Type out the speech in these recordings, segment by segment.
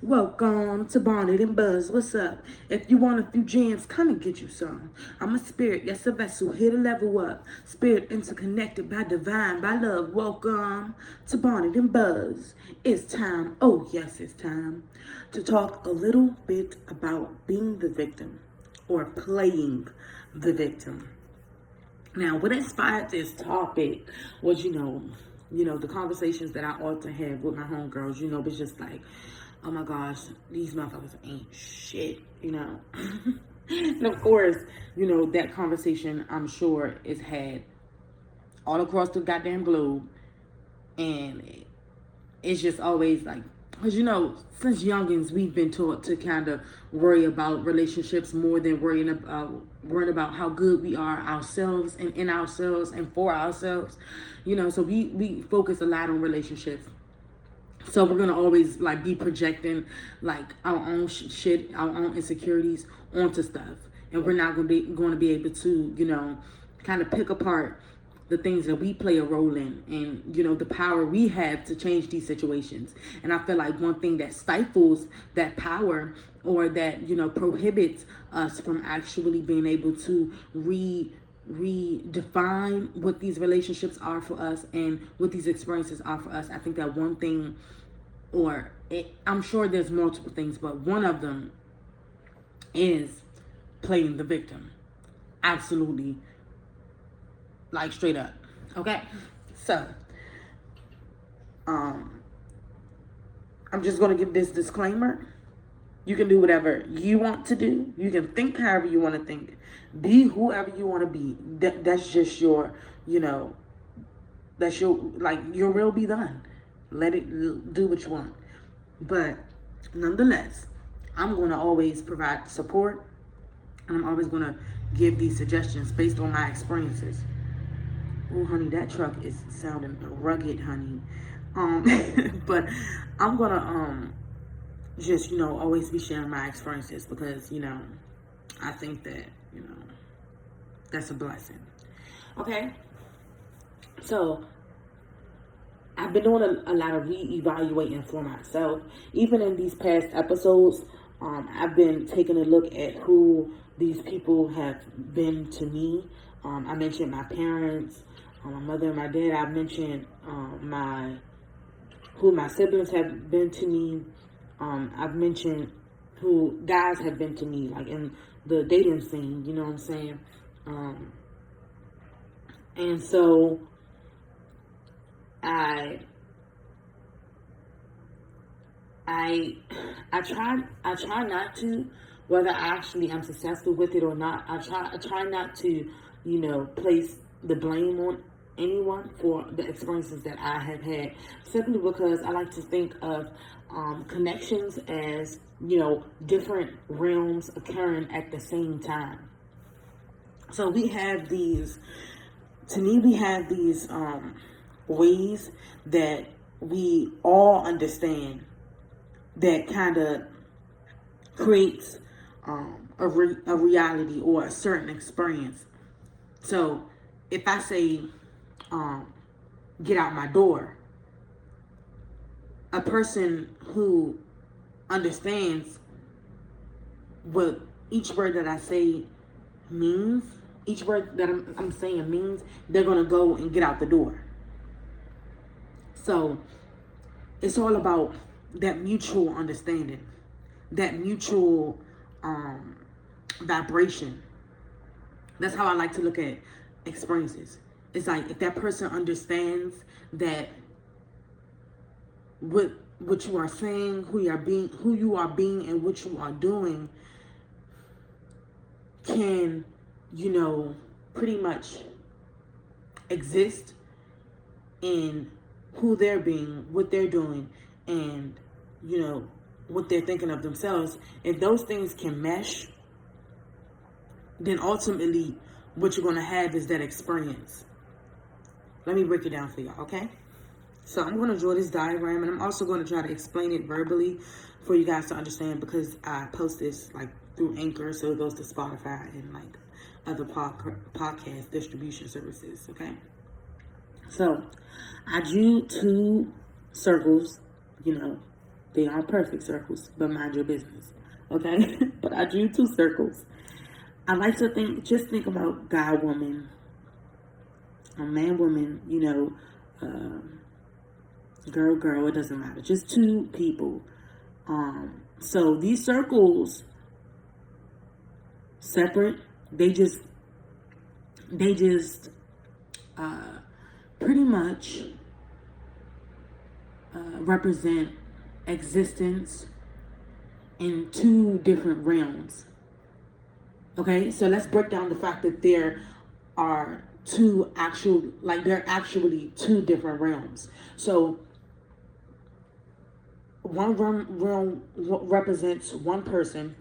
Welcome to Bonnet and Buzz. What's up? If you want a few jams, come and get you some. I'm a spirit, yes, a vessel, here to level up. Spirit interconnected by divine, by love. Welcome to Bonnet and Buzz. It's time, oh, yes, it's time to talk a little bit about being the victim or playing the victim. Now, what inspired this topic was, you know, you know, the conversations that I ought to have with my homegirls, you know, it's just like, oh my gosh, these motherfuckers ain't shit, you know. and of course, you know, that conversation I'm sure is had all across the goddamn globe. And it's just always like, because you know, since youngins, we've been taught to kind of worry about relationships more than worrying about uh, worrying about how good we are ourselves and in ourselves and for ourselves. You know, so we we focus a lot on relationships so we're gonna always like be projecting like our own sh- shit, our own insecurities onto stuff, and we're not gonna be going to be able to, you know, kind of pick apart the things that we play a role in and you know the power we have to change these situations. And i feel like one thing that stifles that power or that you know prohibits us from actually being able to re redefine what these relationships are for us and what these experiences are for us i think that one thing or it, I'm sure there's multiple things, but one of them is playing the victim. Absolutely. Like straight up. Okay? So, um, I'm just going to give this disclaimer. You can do whatever you want to do. You can think however you want to think. Be whoever you want to be. That, that's just your, you know, that's your, like, your will be done. Let it do what you want. But nonetheless, I'm going to always provide support and I'm always going to give these suggestions based on my experiences. Oh, honey, that truck is sounding rugged, honey. Um, but I'm going to um just, you know, always be sharing my experiences because, you know, I think that, you know, that's a blessing. Okay? So, I've been doing a, a lot of re-evaluating for myself. Even in these past episodes, um, I've been taking a look at who these people have been to me. Um, I mentioned my parents, um, my mother and my dad. I mentioned um, my who my siblings have been to me. Um, I've mentioned who guys have been to me, like in the dating scene. You know what I'm saying? And so I I I try I try not to whether I actually am successful with it or not. I try I try not to, you know, place the blame on anyone for the experiences that I have had simply because I like to think of um, connections as you know different realms occurring at the same time. So we have these. To me, we have these um, ways that we all understand that kind of creates um, a, re- a reality or a certain experience. So if I say, um, get out my door, a person who understands what each word that I say means, each word that I'm, I'm saying means, they're going to go and get out the door. So it's all about that mutual understanding, that mutual um, vibration. That's how I like to look at experiences. It's like if that person understands that what what you are saying, who you are being, who you are being, and what you are doing can, you know, pretty much exist in who they're being, what they're doing, and you know what they're thinking of themselves. If those things can mesh, then ultimately what you're going to have is that experience. Let me break it down for y'all, okay? So I'm going to draw this diagram, and I'm also going to try to explain it verbally for you guys to understand because I post this like through Anchor, so it goes to Spotify and like other podcast distribution services, okay? So I drew two circles, you know, They aren't perfect circles, but mind your business. Okay? but I drew two circles. I like to think, just think about guy, woman, a man, woman, you know, uh, girl, girl, it doesn't matter. Just two people. Um, so these circles, separate, they just, they just, uh, pretty much uh, represent existence in two different realms. Okay, so let's break down the fact that there are two actual, like there are actually two different realms. So one realm, realm represents one person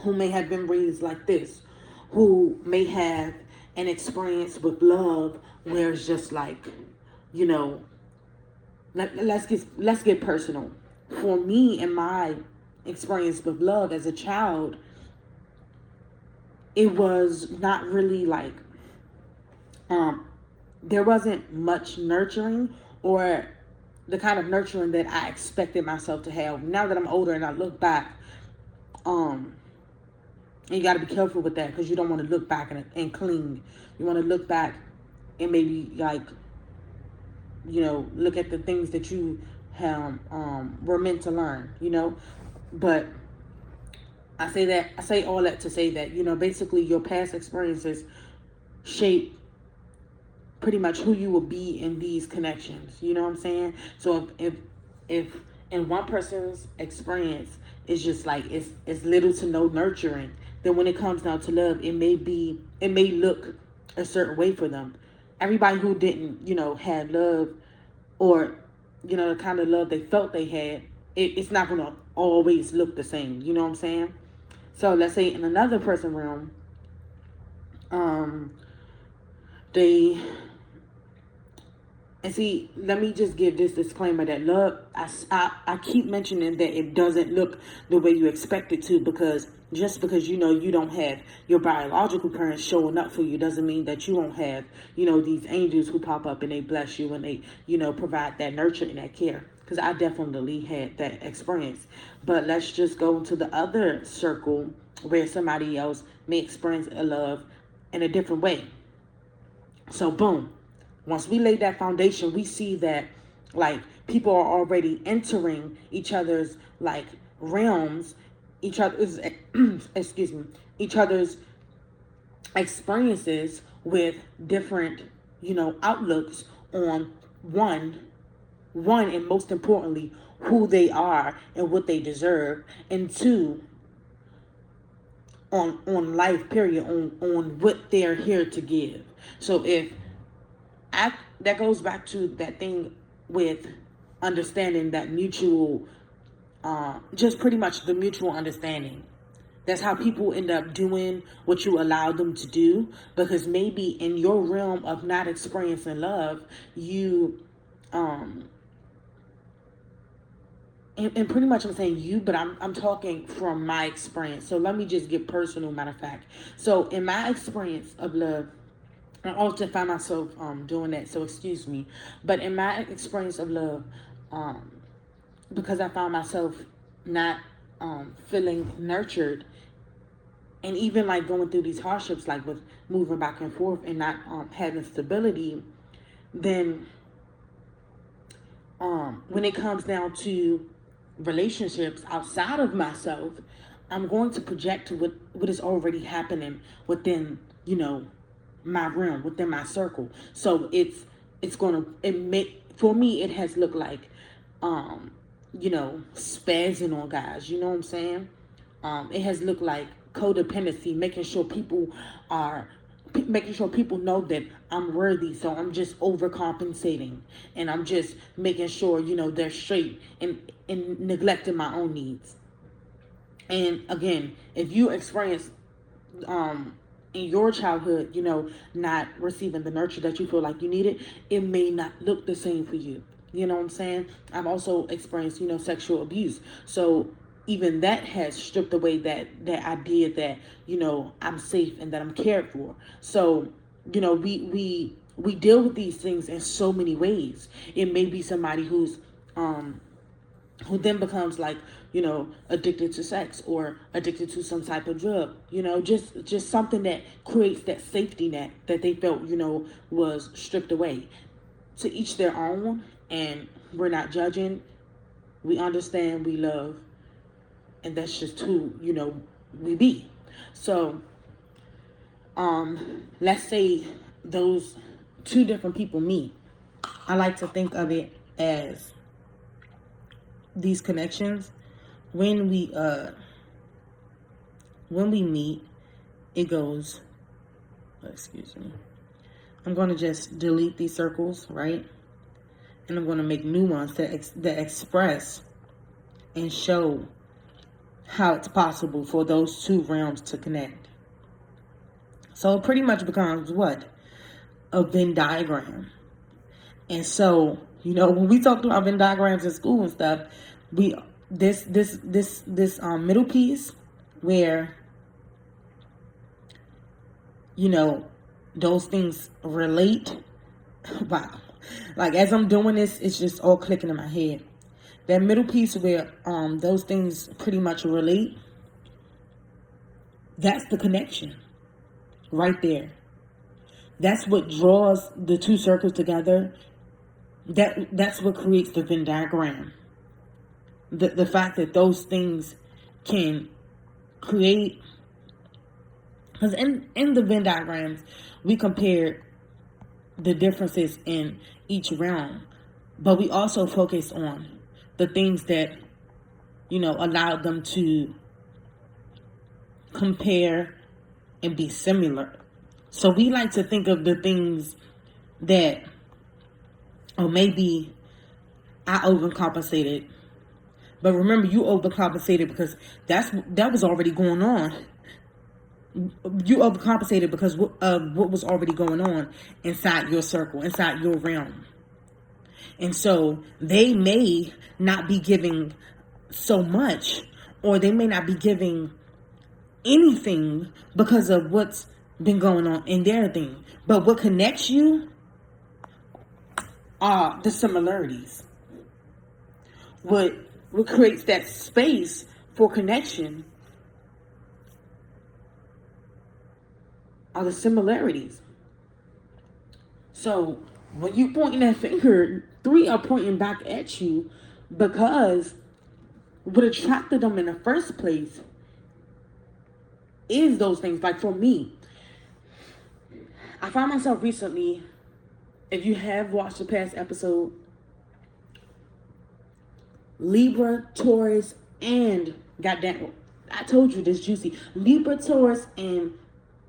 who may have been raised like this, who may have an experience with love where it's just like, you know, let, let's get let's get personal. For me and my experience with love as a child, it was not really like um there wasn't much nurturing or the kind of nurturing that I expected myself to have. Now that I'm older and I look back, um, and you got to be careful with that because you don't want to look back and, and cling. You want to look back and maybe like you know, look at the things that you have, um, were meant to learn, you know. But I say that I say all that to say that you know basically your past experiences shape pretty much who you will be in these connections. You know what I'm saying? So if if, if in one person's experience is just like it's it's little to no nurturing, then when it comes down to love, it may be it may look a certain way for them everybody who didn't, you know, had love or, you know, the kind of love they felt they had, it, it's not to always look the same. You know what I'm saying? So let's say in another person realm, um, they and see, let me just give this disclaimer that love, I, I, I keep mentioning that it doesn't look the way you expect it to because just because you know you don't have your biological parents showing up for you doesn't mean that you won't have you know these angels who pop up and they bless you and they you know provide that nurture and that care. Because i definitely had that experience. But let's just go into the other circle where somebody else may experience a love in a different way. So boom. Once we lay that foundation we see that like people are already entering each other's like realms each other's excuse me each other's experiences with different you know outlooks on one one and most importantly who they are and what they deserve and two on on life period on on what they're here to give. So if I, that goes back to that thing with understanding that mutual uh, just pretty much the mutual understanding. That's how people end up doing what you allow them to do because maybe in your realm of not experiencing love, you, um, and, and pretty much I'm saying you, but I'm, I'm talking from my experience. So let me just get personal, matter of fact. So in my experience of love, I often find myself um, doing that, so excuse me. But in my experience of love, um, because I found myself not um, feeling nurtured and even like going through these hardships like with moving back and forth and not um, having stability then um, when it comes down to relationships outside of myself i'm going to project what what is already happening within you know my realm within my circle. So it's it's gonna it make for me it has looked like um you know, spazzing on guys. You know what I'm saying? Um, it has looked like codependency, making sure people are making sure people know that I'm worthy. So I'm just overcompensating and I'm just making sure, you know, they're straight and, and neglecting my own needs. And again, if you experience um in your childhood, you know, not receiving the nurture that you feel like you needed, it may not look the same for you. You know what I'm saying? I've also experienced, you know, sexual abuse. So even that has stripped away that that idea that, you know, I'm safe and that I'm cared for. So, you know, we we we deal with these things in so many ways. It may be somebody who's um who then becomes like you know addicted to sex or addicted to some type of drug you know just just something that creates that safety net that they felt you know was stripped away to each their own and we're not judging. We understand we love and that's just who you know we be. So um let's say those two different people meet. I like to think of it as these connections. When we uh when we meet it goes excuse me. I'm going to just delete these circles right and i'm going to make new ones that ex- that express and show how it's possible for those two realms to connect so it pretty much becomes what a venn diagram and so you know, when we talked about Venn diagrams in school and stuff, we this this this this um middle piece where you know those things relate. wow. Like as I'm doing this, it's just all clicking in my head. That middle piece where um those things pretty much relate. That's the connection. Right there. That's what draws the two circles together that that's what creates the Venn diagram. The the fact that those things can create because in in the Venn diagrams we compare the differences in each realm, but we also focus on the things that you know allowed them to compare and be similar. So we like to think of the things that or maybe I overcompensated. But remember, you overcompensated because that's that was already going on. You overcompensated because of what was already going on inside your circle, inside your realm. And so they may not be giving so much, or they may not be giving anything because of what's been going on in their thing. But what connects you are the similarities. What what creates that space for connection are the similarities. So when you pointing that finger, three are pointing back at you because what attracted them in the first place is those things. Like for me, I found myself recently if you have watched the past episode, Libra, Taurus, and goddamn, I told you this juicy. Libra, Taurus, and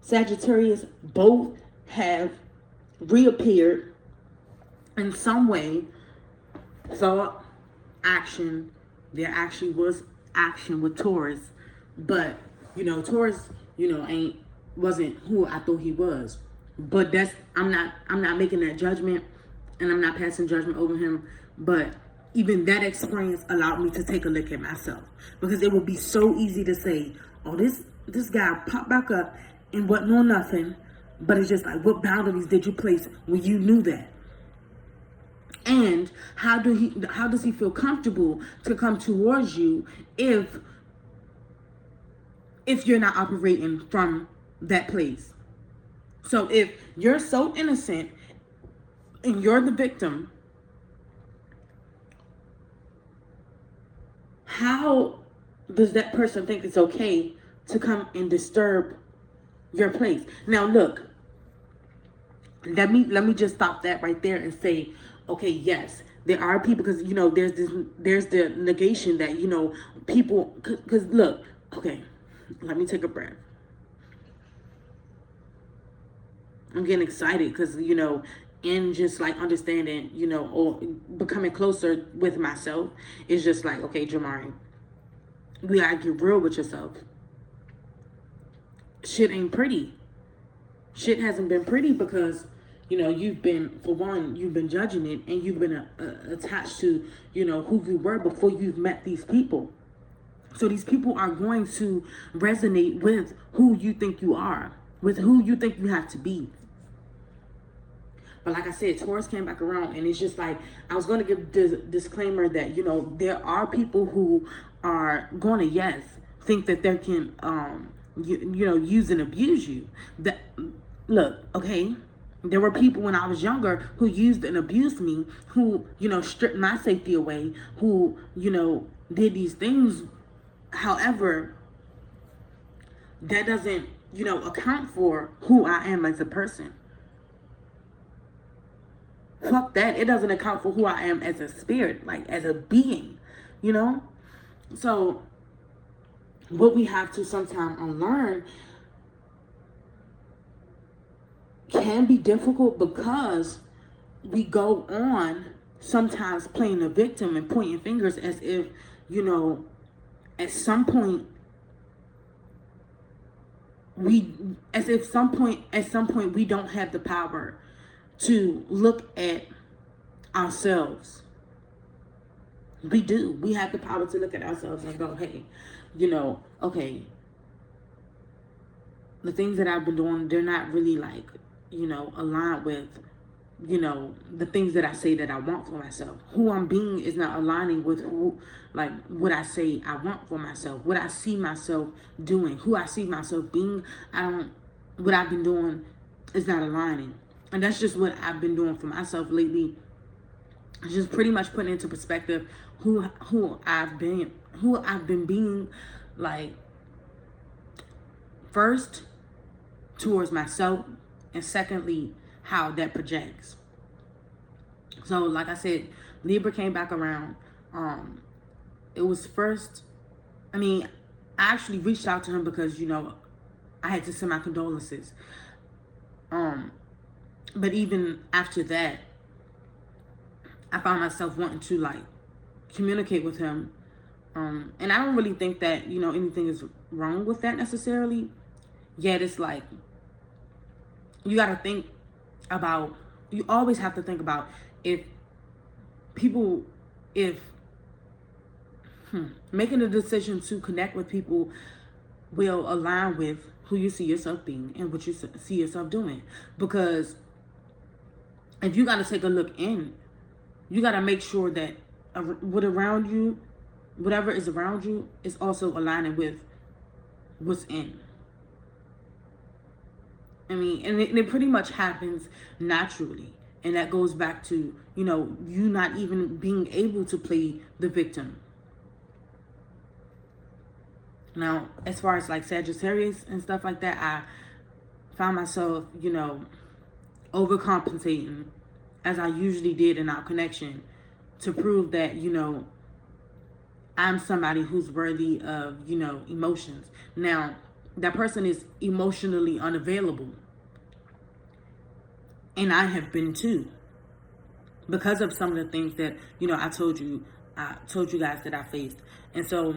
Sagittarius both have reappeared in some way. Thought, action. There actually was action with Taurus, but you know, Taurus, you know, ain't wasn't who I thought he was. But that's I'm not I'm not making that judgment and I'm not passing judgment over him. But even that experience allowed me to take a look at myself. Because it would be so easy to say, oh this this guy popped back up and wasn't on nothing. But it's just like what boundaries did you place when you knew that? And how do he how does he feel comfortable to come towards you if if you're not operating from that place? So if you're so innocent and you're the victim, how does that person think it's okay to come and disturb your place? Now look, let me let me just stop that right there and say, okay, yes, there are people because you know there's this there's the negation that you know people because look, okay, let me take a breath. I'm getting excited because you know, and just like understanding, you know, or becoming closer with myself is just like, okay, Jamari, we gotta get real with yourself. Shit ain't pretty. Shit hasn't been pretty because you know you've been for one you've been judging it and you've been uh, uh, attached to you know who you were before you've met these people so these people are going to resonate with who you think you are with who you think you have to be But like I said, Taurus came back around, and it's just like I was going to give this disclaimer that you know there are people who are going to yes think that they can um you, you know use and abuse you. That look okay. There were people when I was younger who used and abused me, who, you know, stripped my safety away, who, you know, did these things. However, that doesn't, you know, account for who I am as a person. Fuck that. It doesn't account for who I am as a spirit, like as a being, you know? So, what we have to sometimes unlearn can be difficult because we go on sometimes playing the victim and pointing fingers as if, you know, at some point we as if some point at some point we don't have the power to look at ourselves. We do. We have the power to look at ourselves and go hey you know okay the things that i've been doing they're not really like you know aligned with you know the things that i say that i want for myself. Who i'm being is not aligning with who like what i say i want for myself what i see myself doing who i see myself being. I don't what i've been doing is not aligning. And that's just what i've been doing for myself lately. Just pretty much putting into perspective who who i've been who i've been being like first towards myself and secondly how that projects. So, like I said, Libra came back around. Um, it was first, I mean, I actually reached out to him because, you know, I had to send my condolences. Um, but even after that, I found myself wanting to like communicate with him. Um, and I don't really think that, you know, anything is wrong with that necessarily. Yet it's like you got to think about you always have to think about if people if hmm, making a decision to connect with people will align with who you see yourself being and what you see yourself doing because if you got to take a look in you got to make sure that what around you whatever is around you is also aligning with what's in I mean, and it, and it pretty much happens naturally. And that goes back to, you know, you not even being able to play the victim. Now, as far as like Sagittarius and stuff like that, I found myself, you know, overcompensating as I usually did in our connection to prove that, you know, I'm somebody who's worthy of, you know, emotions. Now, that person is emotionally unavailable. And I have been too. Because of some of the things that, you know, I told you, I told you guys that I faced. And so,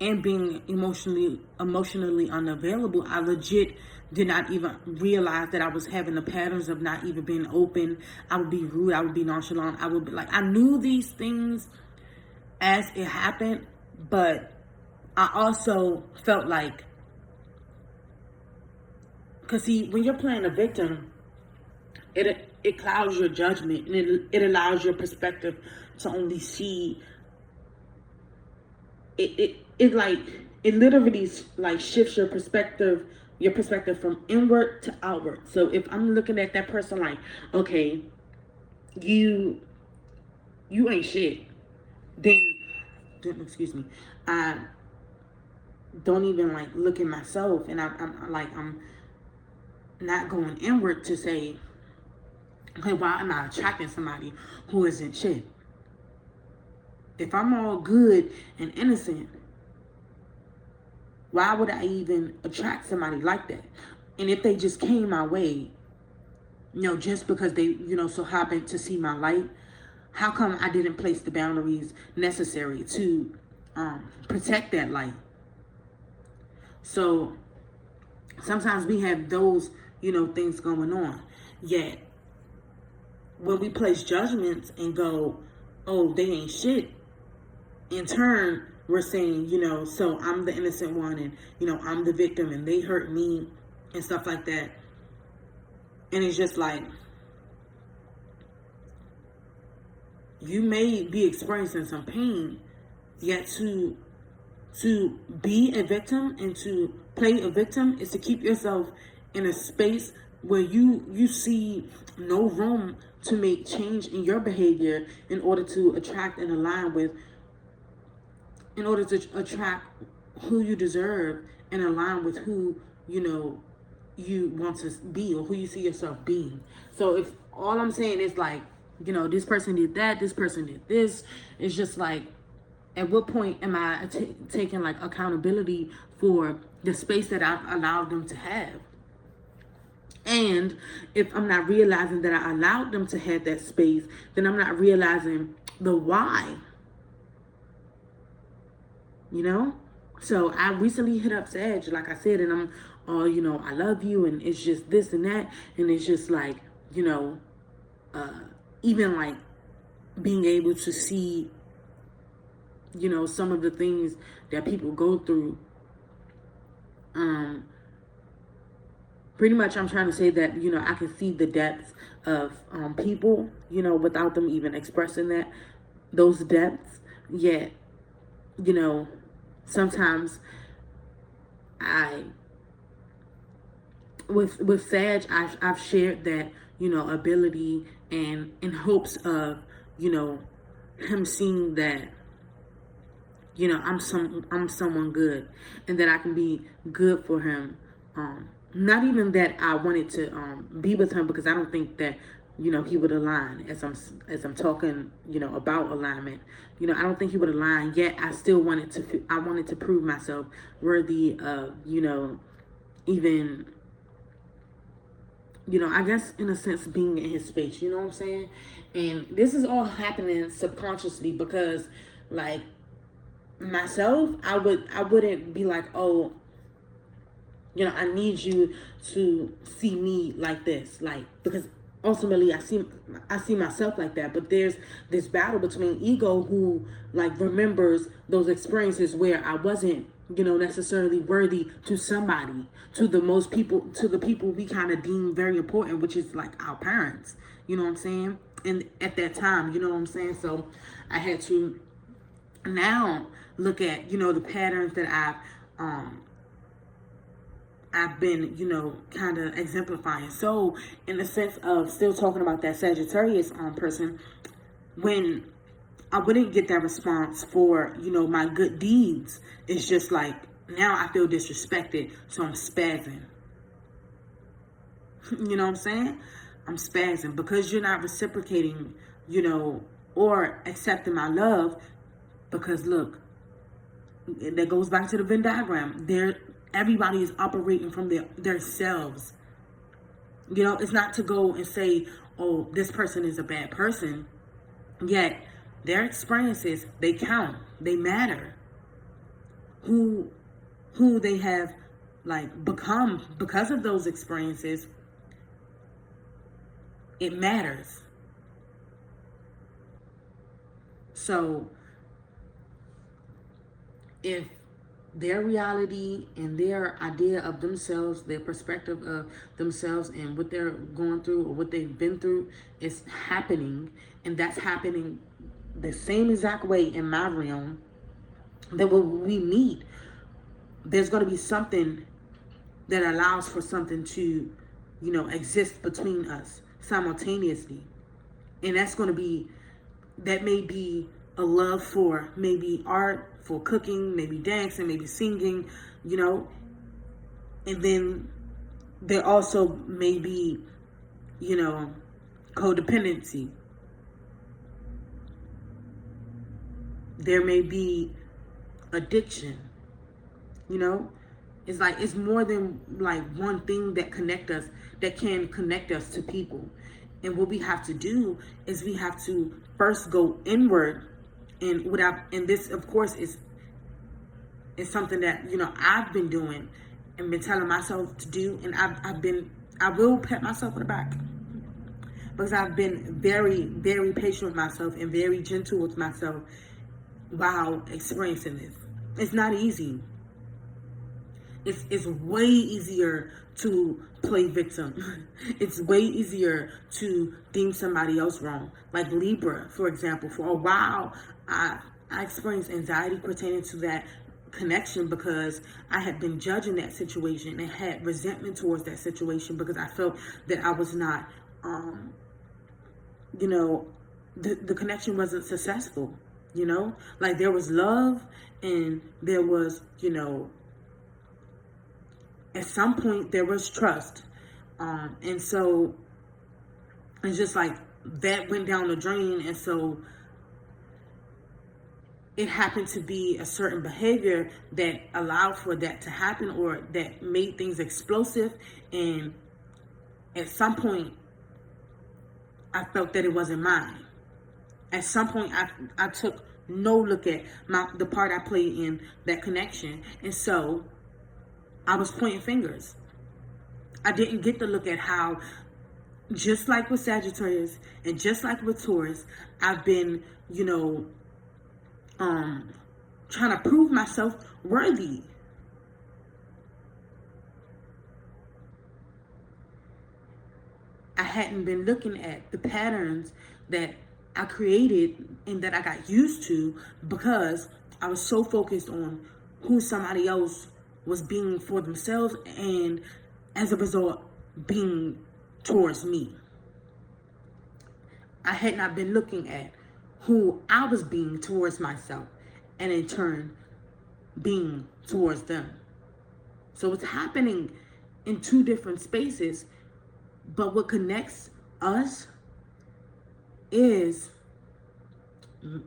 and being emotionally emotionally unavailable, I legit did not even realize that I was having the patterns of not even being open. I would be rude, I would be nonchalant, I would be like I knew these things as it happened, but I also felt like because see, when you're playing a victim, it it clouds your judgment and it it allows your perspective to only see. It it it like it literally like shifts your perspective your perspective from inward to outward. So if I'm looking at that person like, okay, you you ain't shit, then excuse me, I don't even like look at myself and I, I'm like I'm not going inward to say, okay, why am I attracting somebody who isn't shit? If I'm all good and innocent, why would I even attract somebody like that? And if they just came my way, you know, just because they, you know, so happened to see my light, how come I didn't place the boundaries necessary to um, protect that light? So sometimes we have those you know, things going on. Yet, when we place judgments and go, oh, they ain't shit, in turn, we're saying, you know, so I'm the innocent one and, you know, I'm the victim and they hurt me and stuff like that. And it's just like, you may be experiencing some pain, yet to to be a victim and to play a victim is to keep yourself in a space where you you see no room to make change in your behavior in order to attract and align with in order to attract who you deserve and align with who you know you want to be or who you see yourself being so if all i'm saying is like you know this person did that this person did this it's just like at what point am I t- taking like accountability for the space that I've allowed them to have? And if I'm not realizing that I allowed them to have that space, then I'm not realizing the why. You know? So I recently hit up Sage, like I said, and I'm oh, you know, I love you, and it's just this and that, and it's just like, you know, uh, even like being able to see you know, some of the things that people go through. Um, pretty much, I'm trying to say that, you know, I can see the depths of um, people, you know, without them even expressing that, those depths. Yet, you know, sometimes I, with with Sag, I've, I've shared that, you know, ability and in hopes of, you know, him seeing that you know i'm some i'm someone good and that i can be good for him. Um not even that i wanted to um be with him because i don't think that you know he would align as i'm as i'm talking you know about alignment. You know i don't think he would align yet. I still wanted to i wanted to prove myself worthy of you know even you know i guess in a sense being in his space you know what i'm saying? And this is all happening subconsciously because like myself, I would I wouldn't be like, oh, you know, I need you to see me like this, like because ultimately I see I see myself like that. But there's this battle between ego who like remembers those experiences where I wasn't, you know, necessarily worthy to somebody, to the most people, to the people we kind of deem very important, which is like our parents. You know what I'm saying? And at that time, you know what I'm saying? So I had to now look at you know the patterns that I've um I've been you know kind of exemplifying. So in the sense of still talking about that Sagittarius um person, when I wouldn't get that response for you know my good deeds, it's just like now I feel disrespected, so I'm spazzing. you know what I'm saying? I'm spazzing because you're not reciprocating, you know, or accepting my love. Because look, that goes back to the Venn diagram. There, everybody is operating from their selves. You know, it's not to go and say, "Oh, this person is a bad person." Yet, their experiences they count. They matter. Who, who they have, like become because of those experiences. It matters. So if their reality and their idea of themselves, their perspective of themselves and what they're going through or what they've been through is happening, and that's happening the same exact way in my realm, that when we meet, there's going to be something that allows for something to, you know, exist between us simultaneously. And that's going to be, that may be a love for maybe art, for cooking, maybe dancing, maybe singing, you know. And then there also may be, you know, codependency. There may be addiction. You know, it's like it's more than like one thing that connect us that can connect us to people. And what we have to do is we have to first go inward and what I and this of course is is something that you know I've been doing and been telling myself to do, and I've I've been I will pat myself on the back because I've been very very patient with myself and very gentle with myself while experiencing this. It's not easy. it's it's way easier to play victim. it's way easier to deem somebody else wrong. Like Libra, for example, for a while I I experienced anxiety pertaining to that connection because I had been judging that situation and had resentment towards that situation because I felt that I was not um you know the, the connection wasn't successful you know? Like there was love and there was you know at some point there was trust. Um and so it's just like that went down the drain. And so it happened to be a certain behavior that allowed for that to happen or that made things explosive. And at some point i felt that it wasn't mine. At some point i i took no look at my the part i played in that connection. And so i was pointing fingers. I didn't get to look at how just like with sagittarius and just like with taurus i've been you know um trying to prove myself worthy. I hadn't been looking at the patterns that I created and that I got used to because I was so focused on who somebody else was being for themselves and as a result being towards me. I had not been looking at who I was being towards myself and in turn being towards them. So it's happening in two different spaces, but what connects us is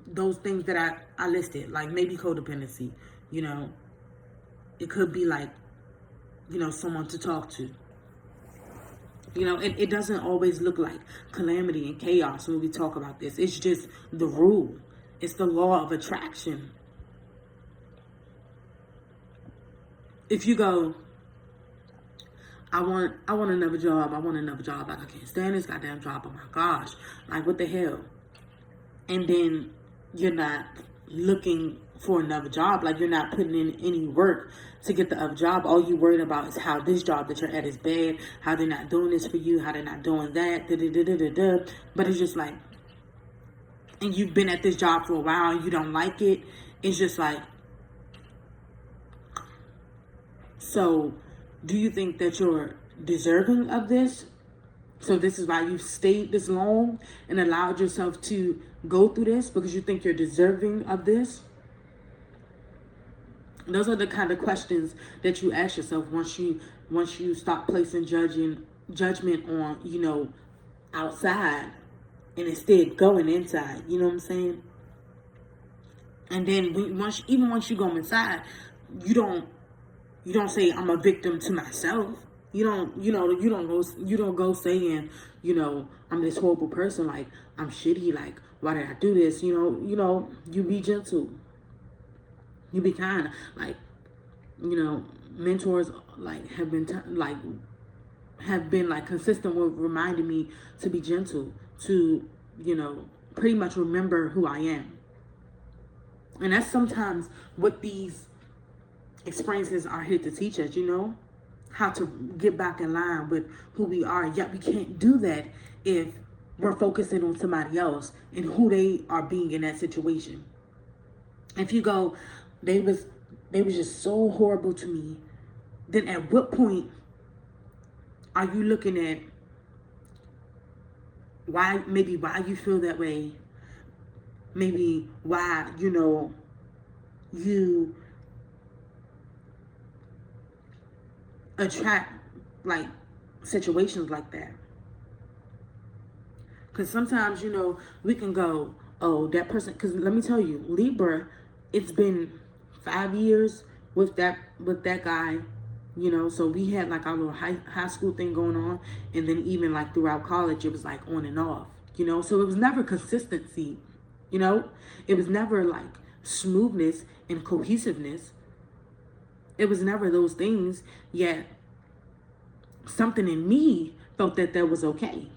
those things that I, I listed, like maybe codependency, you know, it could be like, you know, someone to talk to you know, it, doesn't always look like calamity and chaos when we talk about this. It's just the rule. It's the law of attraction. If you go, I want I want another job, I want another job, like I can't stand this goddamn job, oh my gosh. Like what the hell? And then you're not looking for another job. Like you're not putting in any work to get the other job. All you worried about is how this job that you're at is bad, how they're not doing this for you, how they're not doing that. Da, da, da, but it's just like, and you've been at this job for a while and you don't like it. It's just like, so do you think that you're deserving of this? So this is why you've stayed this long and allowed yourself to go through this because you think you're deserving of this? Those are the kind of questions that you ask yourself once you once you stop placing judging judgment on, you know, outside and instead going inside. You know what I'm saying? And then when, once even once you go inside, you don't you don't say I'm a victim to myself. You don't, you know, you don't go, you don't go saying, you know, I'm this horrible person. Like I'm shitty. Like why did I do this? You know, you know, you be gentle. You be kind. Like, you know, mentors like have been t- like have been like consistent with reminding me to be gentle, to you know, pretty much remember who I am. And that's sometimes what these experiences are here to teach us, you know, how to get back in line with who we are. Yet we can't do that if we're focusing on somebody else and who they are being in that situation. If you go, they was they was just so horrible to me, then at what point are you looking at why maybe why you feel that way? Maybe why, you know, you attract like situations like that. Because sometimes, you know, we can go, oh, that person, because let me tell you, Libra, it's been five years with that with that guy you know so we had like our little high, high school thing going on. And then even like throughout college it was like on and off you know? So it was never consistency you know? It was never like smoothness and cohesiveness. It was never those things yet something in me felt that that was okay.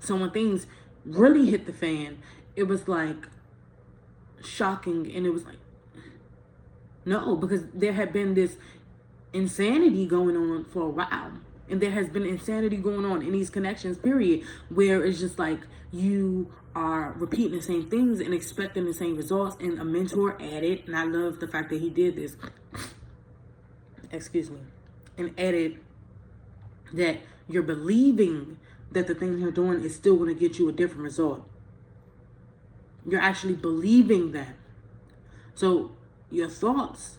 So when things really hit the fan, it was like shocking and it was like no, because there had been this insanity going on for a while. And there has been insanity going on in these connections, period, where it's just like you are repeating the same things and expecting the same results. And a mentor added, and I love the fact that he did this, excuse me, and added that you're believing that the thing you're doing is still going to get you a different result. You're actually believing that. So your thoughts,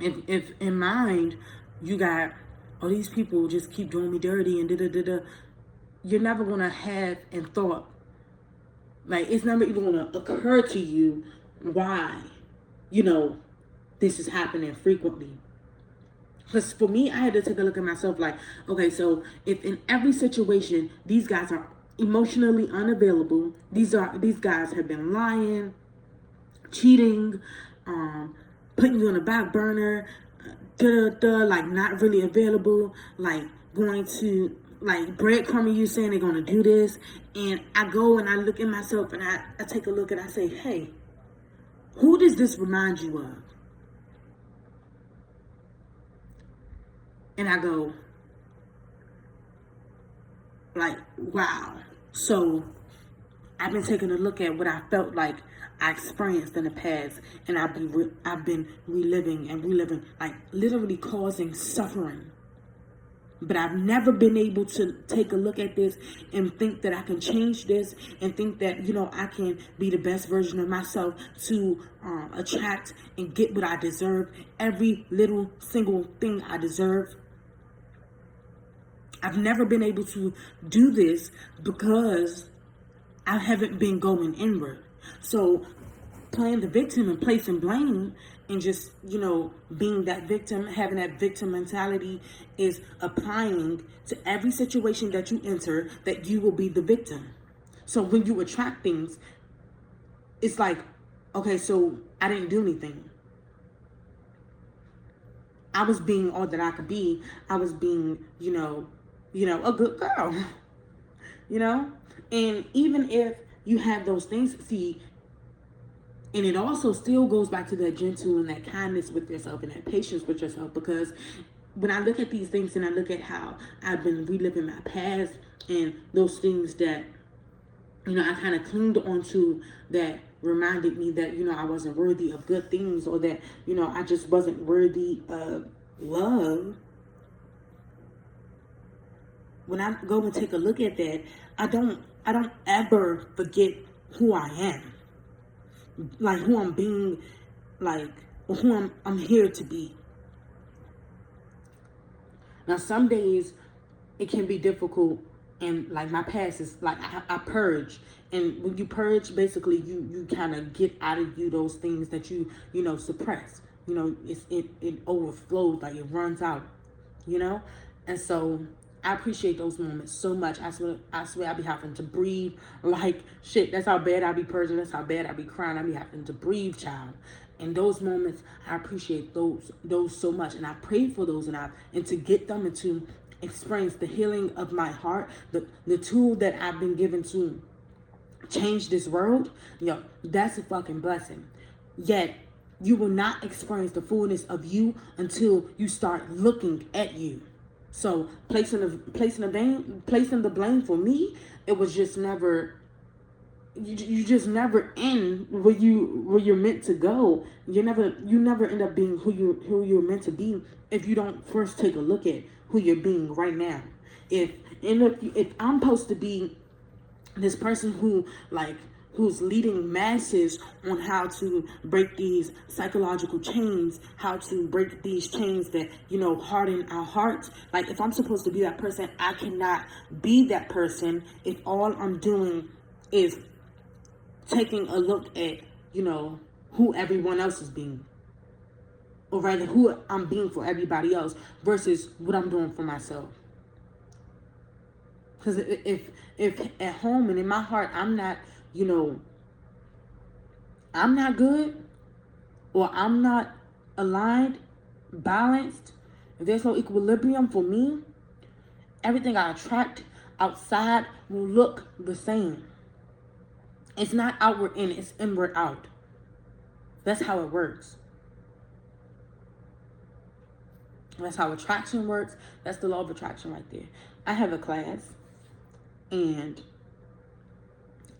if if in mind you got all these people just keep doing me dirty and da da da, you're never gonna have in thought. Like it's never even gonna occur to you why, you know, this is happening frequently. Because for me, I had to take a look at myself like, okay, so if in every situation these guys are emotionally unavailable, these are these guys have been lying, cheating, um, putting you on the back burner, like not really available, like going to like breadcrumbing you saying they're gonna do this, and I go and I look at myself and I, I take a look and I say, hey, who does this remind you of? And I go, like, wow. So I've been taking a look at what I felt like I experienced in the past, and I've been re- I've been reliving and reliving, like literally causing suffering. But I've never been able to take a look at this and think that I can change this and think that you know I can be the best version of myself to um, attract and get what I deserve, every little single thing I deserve. I've never been able to do this because I haven't been going inward. So playing the victim and placing blame and just, you know, being that victim, having that victim mentality is applying to every situation that you enter that you will be the victim. So when you attract things, it's like, okay, so I didn't do anything. I was being all that I could be. I was being, you know, you know, a good girl. You know? And even if you have those things, see, and it also still goes back to that gentle and that kindness with yourself and that patience with yourself because when I look at these things and I look at how I've been reliving my past and those things that you know I kind of clinged onto that reminded me that you know I wasn't worthy of good things or that you know I just wasn't worthy of love. When I go and take a look at that I don't I don't ever forget who I am. Like who I'm being, like who I'm I'm here to be. Now some days it can be difficult and like my past is like I, I purge. And when you purge basically you you kind of get out of you those things that you you know suppress. You know it's it, it overflows like it runs out you know? And so I appreciate those moments so much. I swear, I swear, I be having to breathe like shit. That's how bad I be purging. That's how bad I be crying. I be having to breathe, child. And those moments, I appreciate those those so much, and I pray for those, and I and to get them and to experience the healing of my heart, the the tool that I've been given to change this world. Yo, that's a fucking blessing. Yet you will not experience the fullness of you until you start looking at you. So placing the placing the blame placing the blame for me, it was just never. You, you just never in where you where you're meant to go. You never you never end up being who you who you're meant to be if you don't first take a look at who you're being right now. If and if, if I'm supposed to be this person who like who's leading masses on how to break these psychological chains, how to break these chains that, you know, harden our hearts. Like, if I'm supposed to be that person, I cannot be that person if all I'm doing is taking a look at, you know, who everyone else is being. Or rather, who I'm being for everybody else versus what I'm doing for myself. Because if, if at home and in my heart, I'm not you know, I'm not good or I'm not aligned, balanced, if there's no equilibrium for me, everything I attract outside will look the same. It's not outward in, it's inward out. That's how it works. That's how attraction works. That's the law of attraction right there. I have a class and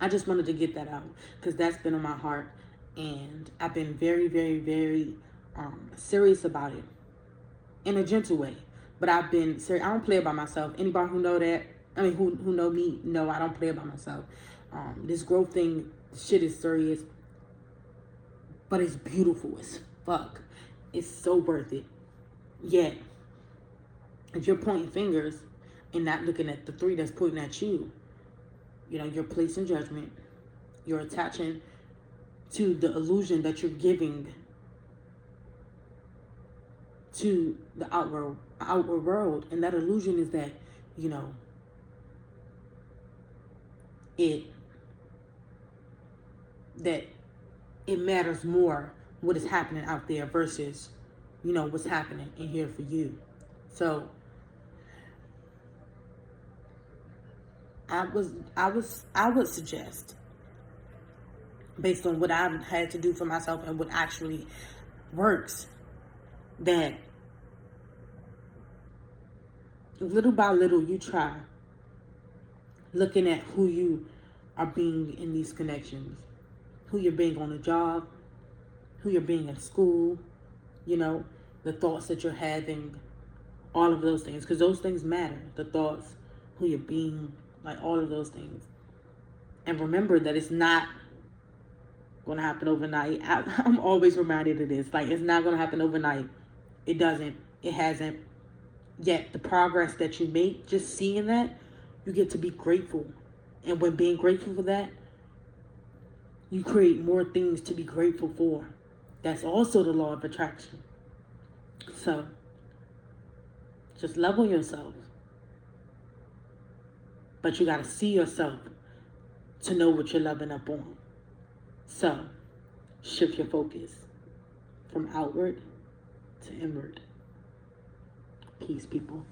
I just wanted to get that out because that's been on my heart and I've been very, very, very um, serious about it in a gentle way. But I've been serious. I don't play by myself. Anybody who know that, I mean, who who know me, know I don't play by myself. Um, this growth thing, shit is serious, but it's beautiful as fuck. It's so worth it. Yet, if you're pointing fingers and not looking at the three that's pointing at you, you know, you're placing judgment. You're attaching to the illusion that you're giving to the outward outward world, and that illusion is that you know it that it matters more what is happening out there versus you know what's happening in here for you. So I was I was I would suggest based on what I've had to do for myself and what actually works that little by little you try looking at who you are being in these connections. Who you're being on a job who you're being in school you know the thoughts that you're having all of those things because those things matter. The thoughts who you're being like all of those things and remember that it's not to happen overnight I, i'm always reminded of this like it's not to happen overnight it doesn't it hasn't Yet the progress that you make, just seeing that, you get to be grateful. And when being grateful for that, you create more things to be grateful for. That's also the law of attraction. So, just love on yourself. But you got to see yourself to know what you're loving up on. So, shift your focus from outward to inward. Peace, people.